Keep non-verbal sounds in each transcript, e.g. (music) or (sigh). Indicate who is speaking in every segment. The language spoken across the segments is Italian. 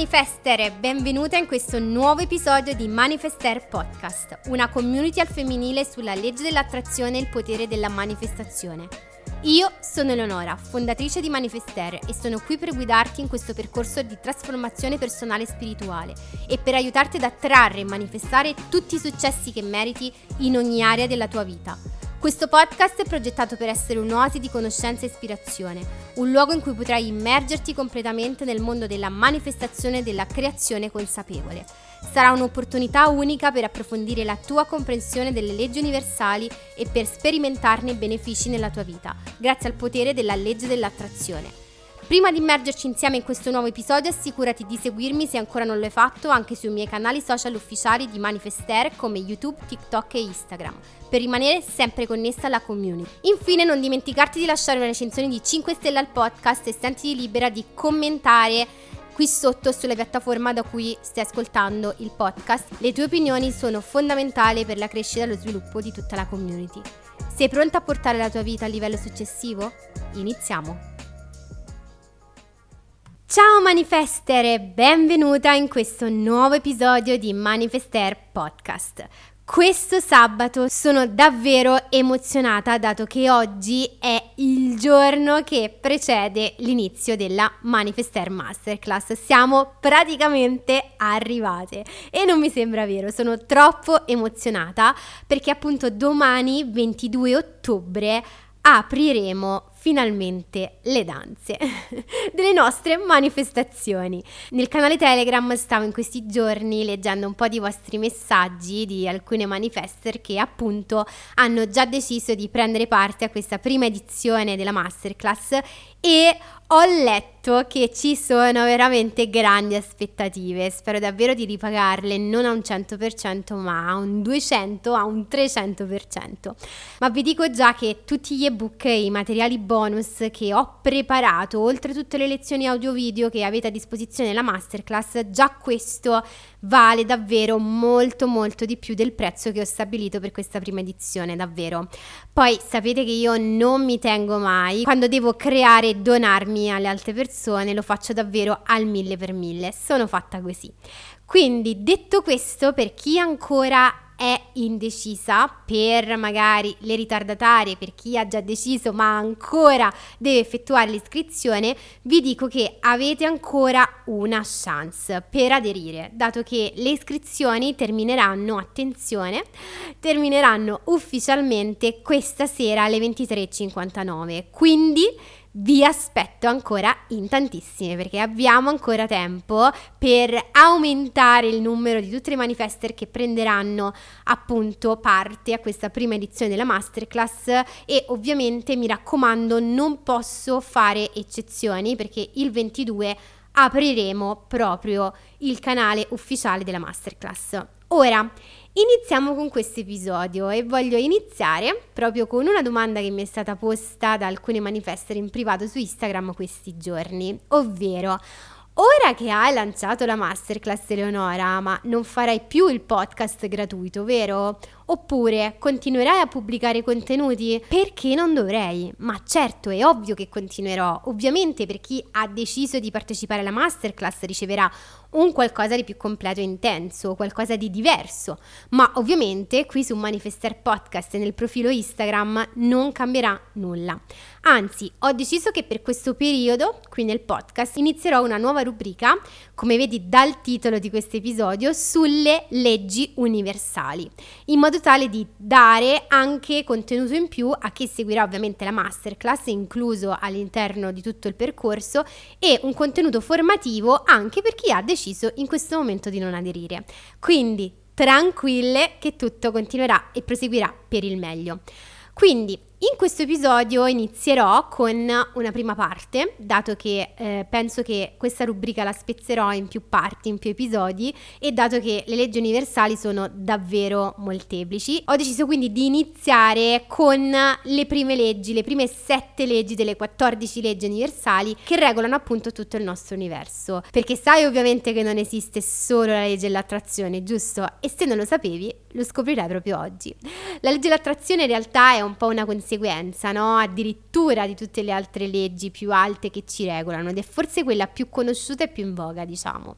Speaker 1: Manifester, benvenuta in questo nuovo episodio di Manifester Podcast, una community al femminile sulla legge dell'attrazione e il potere della manifestazione. Io sono Eleonora, fondatrice di Manifester e sono qui per guidarti in questo percorso di trasformazione personale e spirituale e per aiutarti ad attrarre e manifestare tutti i successi che meriti in ogni area della tua vita. Questo podcast è progettato per essere un'oasi di conoscenza e ispirazione, un luogo in cui potrai immergerti completamente nel mondo della manifestazione e della creazione consapevole. Sarà un'opportunità unica per approfondire la tua comprensione delle leggi universali e per sperimentarne i benefici nella tua vita, grazie al potere della legge dell'attrazione. Prima di immergerci insieme in questo nuovo episodio, assicurati di seguirmi se ancora non lo hai fatto anche sui miei canali social ufficiali di Manifester come YouTube, TikTok e Instagram, per rimanere sempre connessa alla community. Infine, non dimenticarti di lasciare una recensione di 5 stelle al podcast e sentiti libera di commentare qui sotto sulla piattaforma da cui stai ascoltando il podcast. Le tue opinioni sono fondamentali per la crescita e lo sviluppo di tutta la community. Sei pronta a portare la tua vita al livello successivo? Iniziamo! Ciao Manifester e benvenuta in questo nuovo episodio di Manifester Podcast. Questo sabato sono davvero emozionata dato che oggi è il giorno che precede l'inizio della Manifester Masterclass. Siamo praticamente arrivate e non mi sembra vero, sono troppo emozionata perché appunto domani 22 ottobre apriremo finalmente le danze (laughs) delle nostre manifestazioni. Nel canale Telegram stavo in questi giorni leggendo un po' di vostri messaggi di alcune manifester che appunto hanno già deciso di prendere parte a questa prima edizione della masterclass e ho letto che ci sono veramente grandi aspettative, spero davvero di ripagarle non a un 100% ma a un 200, a un 300%. Ma vi dico già che tutti gli ebook e i materiali bonus che ho preparato, oltre tutte le lezioni audio-video che avete a disposizione nella masterclass, già questo vale davvero molto molto di più del prezzo che ho stabilito per questa prima edizione, davvero. Poi sapete che io non mi tengo mai, quando devo creare e donarmi alle altre persone lo faccio davvero al mille per mille, sono fatta così. Quindi detto questo, per chi ancora è indecisa per magari le ritardatarie, per chi ha già deciso ma ancora deve effettuare l'iscrizione, vi dico che avete ancora una chance per aderire, dato che le iscrizioni termineranno, attenzione, termineranno ufficialmente questa sera alle 23.59. Quindi vi aspetto ancora in tantissime perché abbiamo ancora tempo per aumentare il numero di tutte le manifester che prenderanno appunto parte a questa prima edizione della masterclass e ovviamente mi raccomando non posso fare eccezioni perché il 22 apriremo proprio il canale ufficiale della masterclass. Ora, iniziamo con questo episodio e voglio iniziare proprio con una domanda che mi è stata posta da alcune manifestere in privato su Instagram questi giorni, ovvero Ora che hai lanciato la masterclass Eleonora, ma non farai più il podcast gratuito, vero? Oppure continuerai a pubblicare contenuti? Perché non dovrei? Ma certo, è ovvio che continuerò. Ovviamente per chi ha deciso di partecipare alla masterclass riceverà un qualcosa di più completo e intenso, qualcosa di diverso. Ma ovviamente qui su Manifester Podcast e nel profilo Instagram non cambierà nulla. Anzi, ho deciso che per questo periodo, qui nel podcast, inizierò una nuova rubrica, come vedi dal titolo di questo episodio, sulle leggi universali, in modo tale di dare anche contenuto in più a chi seguirà ovviamente la masterclass, incluso all'interno di tutto il percorso, e un contenuto formativo anche per chi ha deciso in questo momento di non aderire. Quindi tranquille che tutto continuerà e proseguirà per il meglio. Quindi in questo episodio inizierò con una prima parte, dato che eh, penso che questa rubrica la spezzerò in più parti, in più episodi, e dato che le leggi universali sono davvero molteplici, ho deciso quindi di iniziare con le prime leggi, le prime sette leggi delle 14 leggi universali che regolano appunto tutto il nostro universo. Perché sai ovviamente che non esiste solo la legge dell'attrazione, giusto? E se non lo sapevi, lo scoprirai proprio oggi. La legge dell'attrazione in realtà è un po' una consistenza conseguenza, no? Addirittura di tutte le altre leggi più alte che ci regolano ed è forse quella più conosciuta e più in voga, diciamo.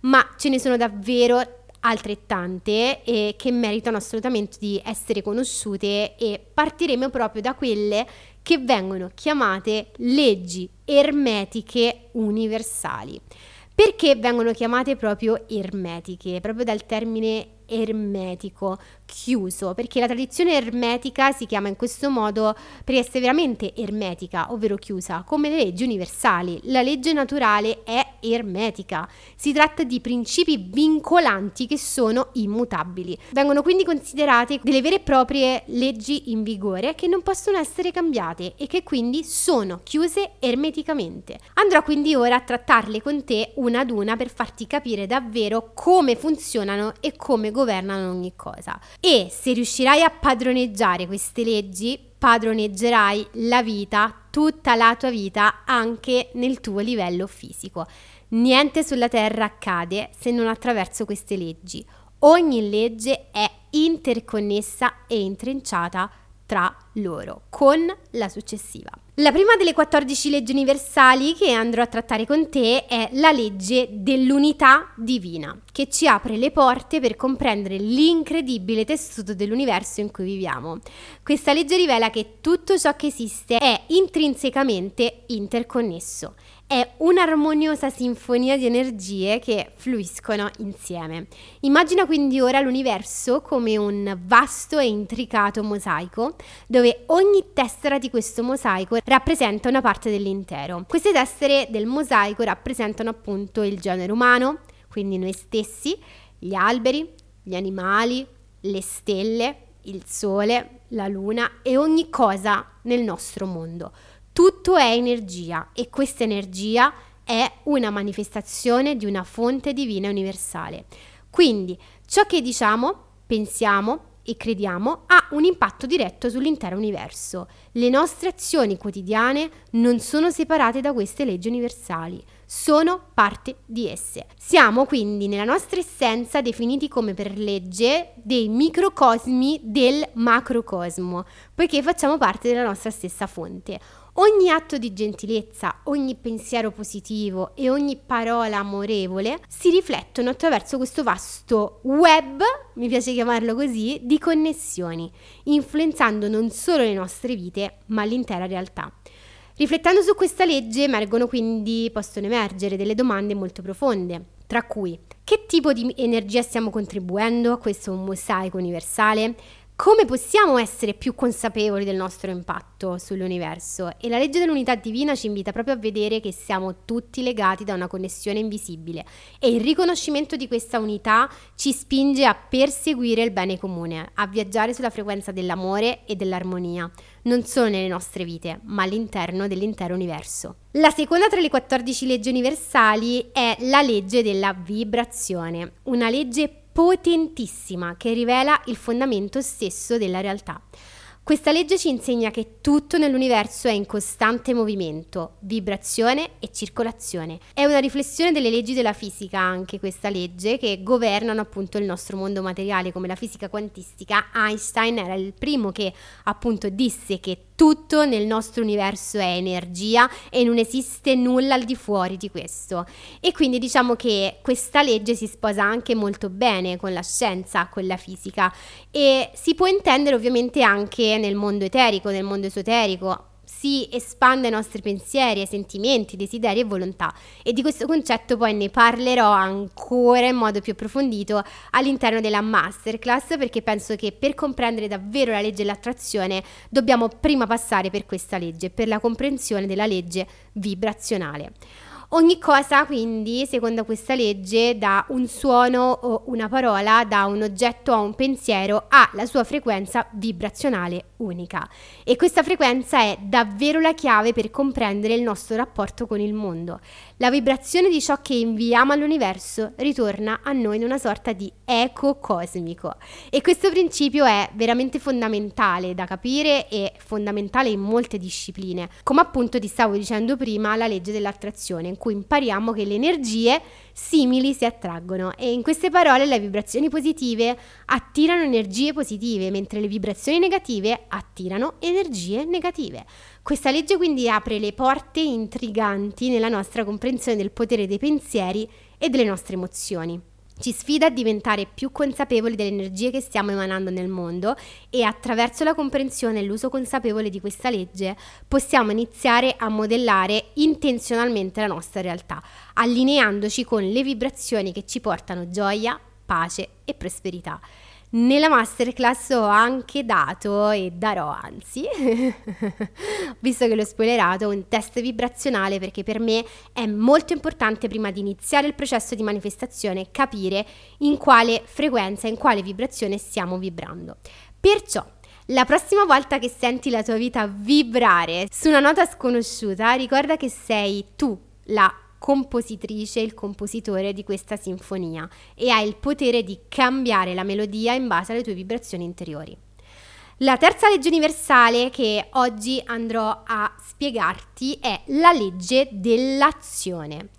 Speaker 1: Ma ce ne sono davvero altrettante e che meritano assolutamente di essere conosciute e partiremo proprio da quelle che vengono chiamate leggi ermetiche universali. Perché vengono chiamate proprio ermetiche? Proprio dal termine ermetico, chiuso, perché la tradizione ermetica si chiama in questo modo per essere veramente ermetica, ovvero chiusa, come le leggi universali. La legge naturale è ermetica, si tratta di principi vincolanti che sono immutabili. Vengono quindi considerate delle vere e proprie leggi in vigore che non possono essere cambiate e che quindi sono chiuse ermeticamente. Andrò quindi ora a trattarle con te una ad una per farti capire davvero come funzionano e come governano ogni cosa. E se riuscirai a padroneggiare queste leggi, padroneggerai la vita, tutta la tua vita, anche nel tuo livello fisico. Niente sulla Terra accade se non attraverso queste leggi. Ogni legge è interconnessa e intrinciata tra loro, con la successiva. La prima delle 14 leggi universali che andrò a trattare con te è la legge dell'unità divina, che ci apre le porte per comprendere l'incredibile tessuto dell'universo in cui viviamo. Questa legge rivela che tutto ciò che esiste è intrinsecamente interconnesso è un'armoniosa sinfonia di energie che fluiscono insieme. Immagina quindi ora l'universo come un vasto e intricato mosaico dove ogni tessera di questo mosaico rappresenta una parte dell'intero. Queste tessere del mosaico rappresentano appunto il genere umano, quindi noi stessi, gli alberi, gli animali, le stelle, il sole, la luna e ogni cosa nel nostro mondo. Tutto è energia e questa energia è una manifestazione di una fonte divina universale. Quindi ciò che diciamo, pensiamo e crediamo ha un impatto diretto sull'intero universo. Le nostre azioni quotidiane non sono separate da queste leggi universali, sono parte di esse. Siamo quindi nella nostra essenza definiti come per legge dei microcosmi del macrocosmo, poiché facciamo parte della nostra stessa fonte. Ogni atto di gentilezza, ogni pensiero positivo e ogni parola amorevole si riflettono attraverso questo vasto web, mi piace chiamarlo così, di connessioni, influenzando non solo le nostre vite, ma l'intera realtà. Riflettendo su questa legge emergono quindi, possono emergere delle domande molto profonde, tra cui che tipo di energia stiamo contribuendo a questo mosaico universale? Come possiamo essere più consapevoli del nostro impatto sull'universo e la legge dell'unità divina ci invita proprio a vedere che siamo tutti legati da una connessione invisibile e il riconoscimento di questa unità ci spinge a perseguire il bene comune, a viaggiare sulla frequenza dell'amore e dell'armonia, non solo nelle nostre vite, ma all'interno dell'intero universo. La seconda tra le 14 leggi universali è la legge della vibrazione, una legge potentissima che rivela il fondamento stesso della realtà. Questa legge ci insegna che tutto nell'universo è in costante movimento, vibrazione e circolazione. È una riflessione delle leggi della fisica anche questa legge che governano appunto il nostro mondo materiale come la fisica quantistica. Einstein era il primo che appunto disse che tutto nel nostro universo è energia e non esiste nulla al di fuori di questo. E quindi diciamo che questa legge si sposa anche molto bene con la scienza, con la fisica e si può intendere ovviamente anche nel mondo eterico, nel mondo esoterico si espande ai nostri pensieri, ai sentimenti, desideri e volontà. E di questo concetto poi ne parlerò ancora in modo più approfondito all'interno della masterclass perché penso che per comprendere davvero la legge dell'attrazione dobbiamo prima passare per questa legge, per la comprensione della legge vibrazionale. Ogni cosa quindi, secondo questa legge, da un suono o una parola, da un oggetto a un pensiero, ha la sua frequenza vibrazionale unica. E questa frequenza è davvero la chiave per comprendere il nostro rapporto con il mondo. La vibrazione di ciò che inviamo all'universo ritorna a noi in una sorta di eco cosmico. E questo principio è veramente fondamentale da capire e fondamentale in molte discipline, come appunto ti stavo dicendo prima la legge dell'attrazione, in cui impariamo che le energie simili si attraggono e in queste parole le vibrazioni positive attirano energie positive, mentre le vibrazioni negative attirano energie negative. Questa legge quindi apre le porte intriganti nella nostra comprensione del potere dei pensieri e delle nostre emozioni. Ci sfida a diventare più consapevoli delle energie che stiamo emanando nel mondo e attraverso la comprensione e l'uso consapevole di questa legge possiamo iniziare a modellare intenzionalmente la nostra realtà, allineandoci con le vibrazioni che ci portano gioia, pace e prosperità. Nella masterclass ho anche dato e darò anzi, (laughs) visto che l'ho spoilerato, un test vibrazionale perché per me è molto importante prima di iniziare il processo di manifestazione capire in quale frequenza, in quale vibrazione stiamo vibrando. Perciò la prossima volta che senti la tua vita vibrare su una nota sconosciuta, ricorda che sei tu la compositrice, il compositore di questa sinfonia e hai il potere di cambiare la melodia in base alle tue vibrazioni interiori. La terza legge universale che oggi andrò a spiegarti è la legge dell'azione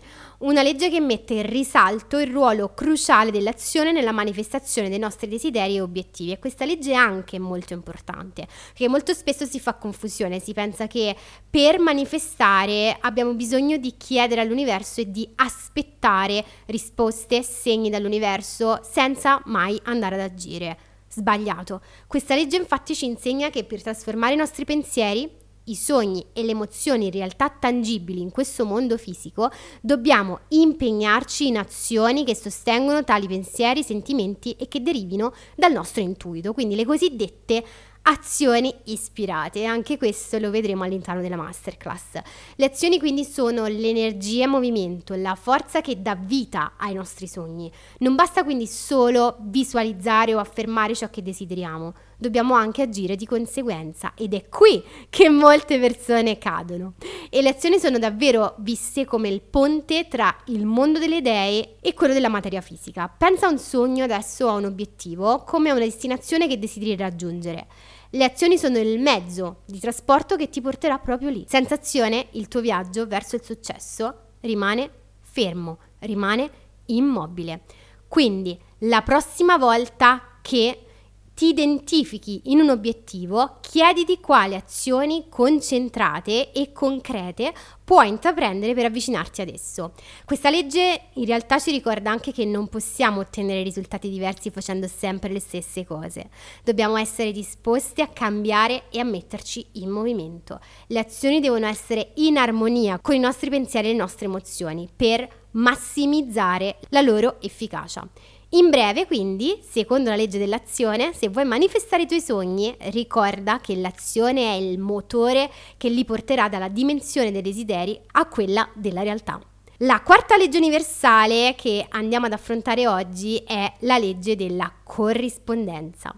Speaker 1: una legge che mette in risalto il ruolo cruciale dell'azione nella manifestazione dei nostri desideri e obiettivi e questa legge è anche molto importante perché molto spesso si fa confusione, si pensa che per manifestare abbiamo bisogno di chiedere all'universo e di aspettare risposte, segni dall'universo senza mai andare ad agire. Sbagliato. Questa legge infatti ci insegna che per trasformare i nostri pensieri i sogni e le emozioni in realtà tangibili in questo mondo fisico, dobbiamo impegnarci in azioni che sostengono tali pensieri, sentimenti e che derivino dal nostro intuito, quindi le cosiddette azioni ispirate. Anche questo lo vedremo all'interno della masterclass. Le azioni quindi sono l'energia e movimento, la forza che dà vita ai nostri sogni. Non basta quindi solo visualizzare o affermare ciò che desideriamo, dobbiamo anche agire di conseguenza ed è qui che molte persone cadono. E le azioni sono davvero viste come il ponte tra il mondo delle idee e quello della materia fisica. Pensa a un sogno adesso a un obiettivo come a una destinazione che desideri raggiungere. Le azioni sono il mezzo di trasporto che ti porterà proprio lì. Senza azione il tuo viaggio verso il successo rimane fermo, rimane immobile. Quindi la prossima volta che ti identifichi in un obiettivo, chiediti quali azioni concentrate e concrete puoi intraprendere per avvicinarti ad esso. Questa legge in realtà ci ricorda anche che non possiamo ottenere risultati diversi facendo sempre le stesse cose. Dobbiamo essere disposti a cambiare e a metterci in movimento. Le azioni devono essere in armonia con i nostri pensieri e le nostre emozioni per massimizzare la loro efficacia. In breve, quindi, secondo la legge dell'azione, se vuoi manifestare i tuoi sogni, ricorda che l'azione è il motore che li porterà dalla dimensione dei desideri a quella della realtà. La quarta legge universale che andiamo ad affrontare oggi è la legge della corrispondenza.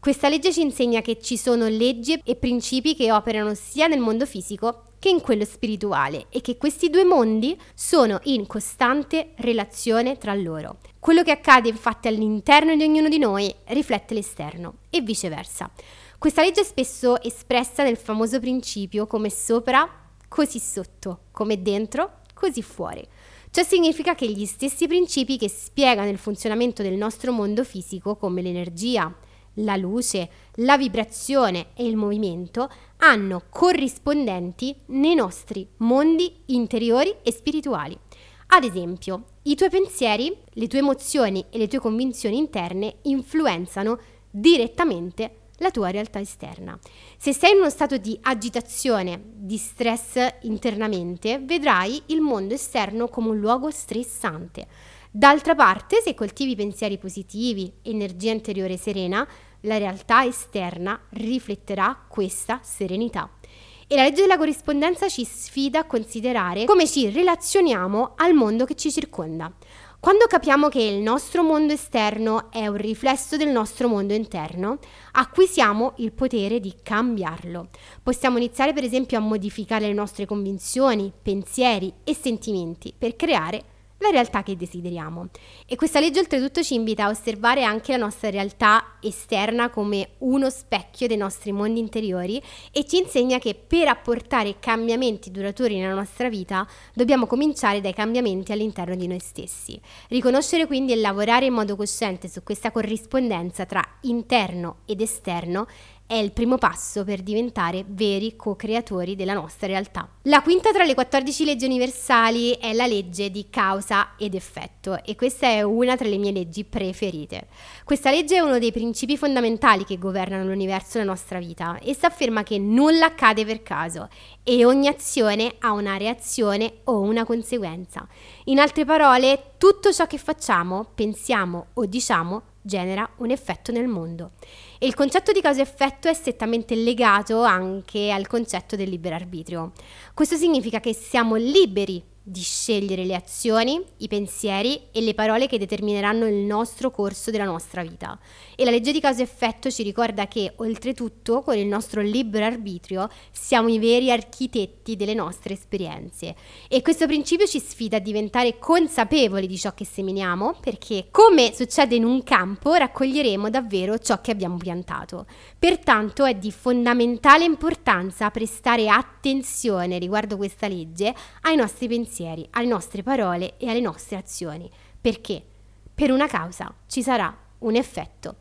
Speaker 1: Questa legge ci insegna che ci sono leggi e principi che operano sia nel mondo fisico che in quello spirituale e che questi due mondi sono in costante relazione tra loro. Quello che accade infatti all'interno di ognuno di noi riflette l'esterno e viceversa. Questa legge è spesso espressa nel famoso principio come sopra, così sotto, come dentro, così fuori. Ciò significa che gli stessi principi che spiegano il funzionamento del nostro mondo fisico, come l'energia, la luce, la vibrazione e il movimento hanno corrispondenti nei nostri mondi interiori e spirituali. Ad esempio, i tuoi pensieri, le tue emozioni e le tue convinzioni interne influenzano direttamente la tua realtà esterna. Se sei in uno stato di agitazione, di stress internamente, vedrai il mondo esterno come un luogo stressante. D'altra parte, se coltivi pensieri positivi, energia interiore serena, la realtà esterna rifletterà questa serenità. E la legge della corrispondenza ci sfida a considerare come ci relazioniamo al mondo che ci circonda. Quando capiamo che il nostro mondo esterno è un riflesso del nostro mondo interno, acquisiamo il potere di cambiarlo. Possiamo iniziare per esempio a modificare le nostre convinzioni, pensieri e sentimenti per creare la realtà che desideriamo. E questa legge oltretutto ci invita a osservare anche la nostra realtà esterna come uno specchio dei nostri mondi interiori e ci insegna che per apportare cambiamenti duraturi nella nostra vita dobbiamo cominciare dai cambiamenti all'interno di noi stessi. Riconoscere quindi e lavorare in modo cosciente su questa corrispondenza tra interno ed esterno è il primo passo per diventare veri co-creatori della nostra realtà. La quinta tra le 14 leggi universali è la legge di causa ed effetto e questa è una tra le mie leggi preferite. Questa legge è uno dei principi fondamentali che governano l'universo e la nostra vita. Essa afferma che nulla accade per caso e ogni azione ha una reazione o una conseguenza. In altre parole, tutto ciò che facciamo, pensiamo o diciamo genera un effetto nel mondo. E il concetto di causa-effetto è strettamente legato anche al concetto del libero arbitrio. Questo significa che siamo liberi di scegliere le azioni, i pensieri e le parole che determineranno il nostro corso della nostra vita. E la legge di causa-effetto ci ricorda che, oltretutto, con il nostro libero arbitrio, siamo i veri architetti delle nostre esperienze. E questo principio ci sfida a diventare consapevoli di ciò che seminiamo, perché, come succede in un campo, raccoglieremo davvero ciò che abbiamo piantato. Pertanto è di fondamentale importanza prestare attenzione riguardo questa legge ai nostri pensieri pensieri, alle nostre parole e alle nostre azioni. Perché? Per una causa ci sarà un effetto.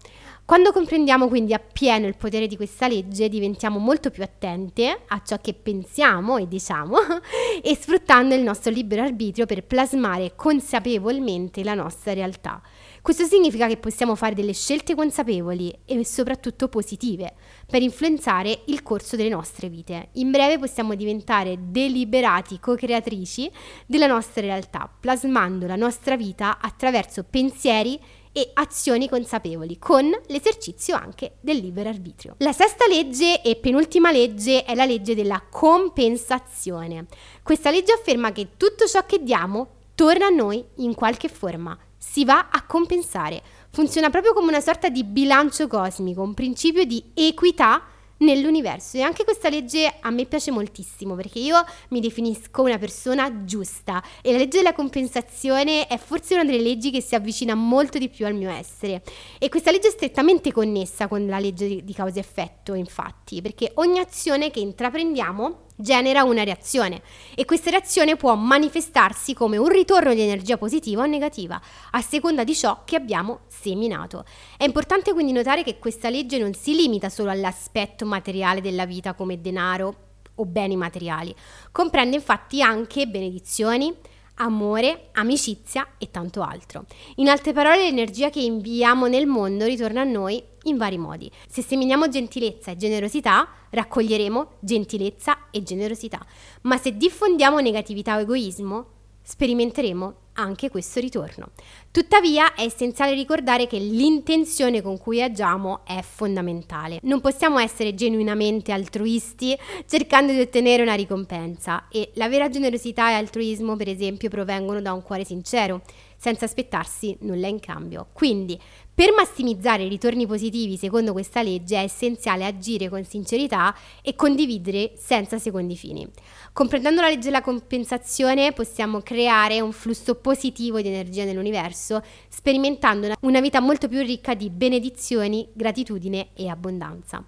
Speaker 1: Quando comprendiamo quindi appieno il potere di questa legge, diventiamo molto più attente a ciò che pensiamo e diciamo (laughs) e sfruttando il nostro libero arbitrio per plasmare consapevolmente la nostra realtà. Questo significa che possiamo fare delle scelte consapevoli e soprattutto positive per influenzare il corso delle nostre vite. In breve possiamo diventare deliberati co-creatrici della nostra realtà, plasmando la nostra vita attraverso pensieri e azioni consapevoli, con l'esercizio anche del libero arbitrio. La sesta legge e penultima legge è la legge della compensazione. Questa legge afferma che tutto ciò che diamo torna a noi in qualche forma, si va a compensare. Funziona proprio come una sorta di bilancio cosmico, un principio di equità nell'universo. E anche questa legge a me piace moltissimo perché io mi definisco una persona giusta. E la legge della compensazione è forse una delle leggi che si avvicina molto di più al mio essere. E questa legge è strettamente connessa con la legge di causa effetto infatti perché ogni azione che intraprendiamo genera una reazione e questa reazione può manifestarsi come un ritorno di energia positiva o negativa a seconda di ciò che abbiamo seminato. È importante quindi notare che questa legge non si limita solo all'aspetto materiale della vita come denaro o beni materiali, comprende infatti anche benedizioni, amore, amicizia e tanto altro. In altre parole, l'energia che inviamo nel mondo ritorna a noi in vari modi. Se seminiamo gentilezza e generosità, raccoglieremo gentilezza e generosità. Ma se diffondiamo negatività o egoismo, sperimenteremo anche questo ritorno. Tuttavia è essenziale ricordare che l'intenzione con cui agiamo è fondamentale. Non possiamo essere genuinamente altruisti cercando di ottenere una ricompensa e la vera generosità e altruismo per esempio provengono da un cuore sincero senza aspettarsi nulla in cambio. Quindi, per massimizzare i ritorni positivi secondo questa legge è essenziale agire con sincerità e condividere senza secondi fini. Comprendendo la legge della compensazione possiamo creare un flusso positivo di energia nell'universo, sperimentando una vita molto più ricca di benedizioni, gratitudine e abbondanza.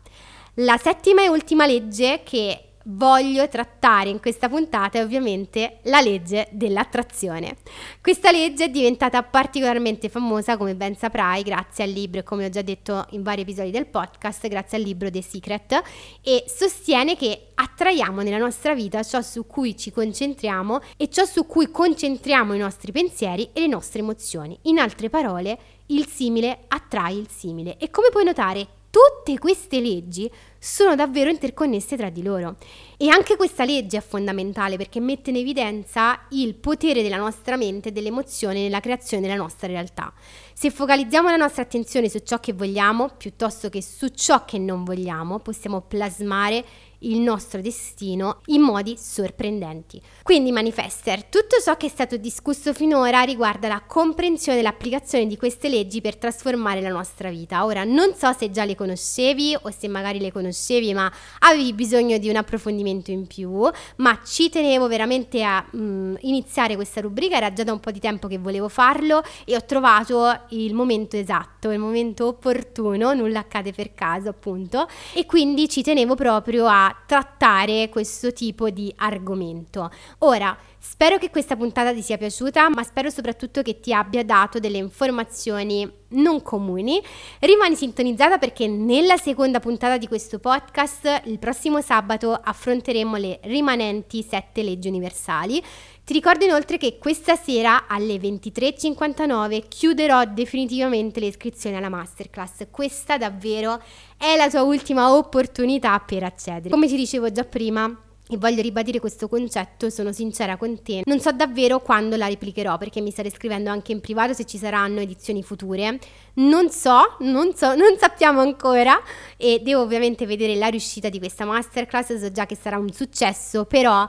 Speaker 1: La settima e ultima legge che voglio trattare in questa puntata è ovviamente la legge dell'attrazione. Questa legge è diventata particolarmente famosa, come ben saprai, grazie al libro, come ho già detto in vari episodi del podcast, grazie al libro The Secret, e sostiene che attraiamo nella nostra vita ciò su cui ci concentriamo e ciò su cui concentriamo i nostri pensieri e le nostre emozioni. In altre parole, il simile attrae il simile. E come puoi notare, tutte queste leggi sono davvero interconnesse tra di loro. E anche questa legge è fondamentale perché mette in evidenza il potere della nostra mente e delle emozioni nella creazione della nostra realtà. Se focalizziamo la nostra attenzione su ciò che vogliamo piuttosto che su ciò che non vogliamo, possiamo plasmare il nostro destino in modi sorprendenti. Quindi manifester, tutto ciò che è stato discusso finora riguarda la comprensione e l'applicazione di queste leggi per trasformare la nostra vita. Ora non so se già le conoscevi o se magari le conoscevi ma avevi bisogno di un approfondimento in più, ma ci tenevo veramente a mh, mm, iniziare questa rubrica, era già da un po' di tempo che volevo farlo e ho trovato il momento esatto, il momento opportuno, nulla accade per caso appunto, e quindi ci tenevo proprio a trattare questo tipo di argomento. Ora, Spero che questa puntata ti sia piaciuta, ma spero soprattutto che ti abbia dato delle informazioni non comuni. Rimani sintonizzata perché nella seconda puntata di questo podcast, il prossimo sabato, affronteremo le rimanenti sette leggi universali. Ti ricordo inoltre che questa sera alle 23.59 chiuderò definitivamente le iscrizioni alla masterclass. Questa davvero è la tua ultima opportunità per accedere. Come ti dicevo già prima, e voglio ribadire questo concetto, sono sincera con te. Non so davvero quando la replicherò perché mi state scrivendo anche in privato se ci saranno edizioni future. Non so, non so, non sappiamo ancora e devo ovviamente vedere la riuscita di questa masterclass, so già che sarà un successo, però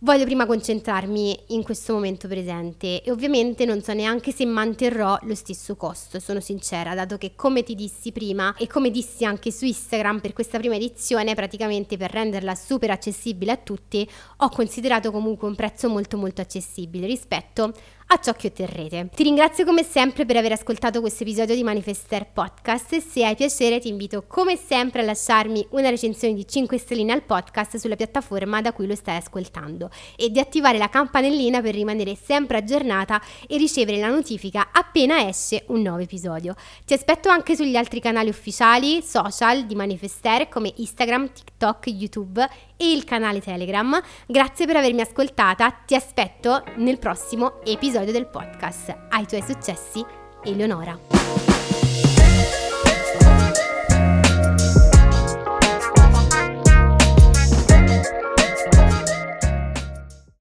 Speaker 1: Voglio prima concentrarmi in questo momento presente e ovviamente non so neanche se manterrò lo stesso costo, sono sincera, dato che come ti dissi prima e come dissi anche su Instagram per questa prima edizione, praticamente per renderla super accessibile a tutti, ho considerato comunque un prezzo molto molto accessibile rispetto a ciò che otterrete. Ti ringrazio come sempre per aver ascoltato questo episodio di Manifester Podcast e se hai piacere ti invito come sempre a lasciarmi una recensione di 5 stelline al podcast sulla piattaforma da cui lo stai ascoltando e di attivare la campanellina per rimanere sempre aggiornata e ricevere la notifica appena esce un nuovo episodio. Ti aspetto anche sugli altri canali ufficiali social di Manifester come Instagram, TikTok, YouTube e il canale Telegram. Grazie per avermi ascoltata, ti aspetto nel prossimo episodio del podcast Ai tuoi successi, Eleonora.